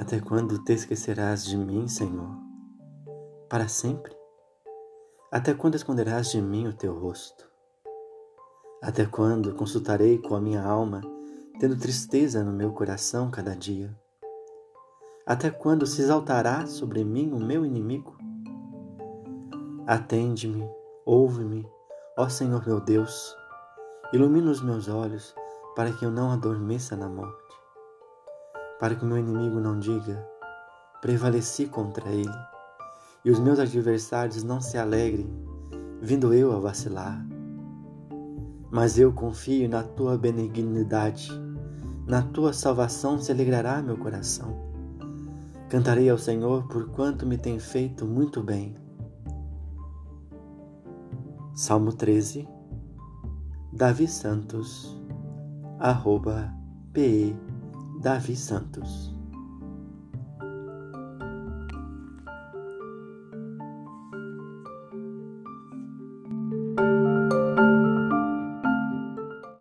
Até quando te esquecerás de mim, Senhor? Para sempre? Até quando esconderás de mim o teu rosto? Até quando consultarei com a minha alma, tendo tristeza no meu coração cada dia? Até quando se exaltará sobre mim o meu inimigo? Atende-me, ouve-me, ó Senhor meu Deus, ilumina os meus olhos para que eu não adormeça na morte, para que o meu inimigo não diga, prevaleci contra ele, e os meus adversários não se alegrem, vindo eu a vacilar. Mas eu confio na tua benignidade, na tua salvação se alegrará meu coração. Cantarei ao Senhor por quanto me tem feito muito bem. Salmo 13, Davi Santos, arroba PE Davi Santos.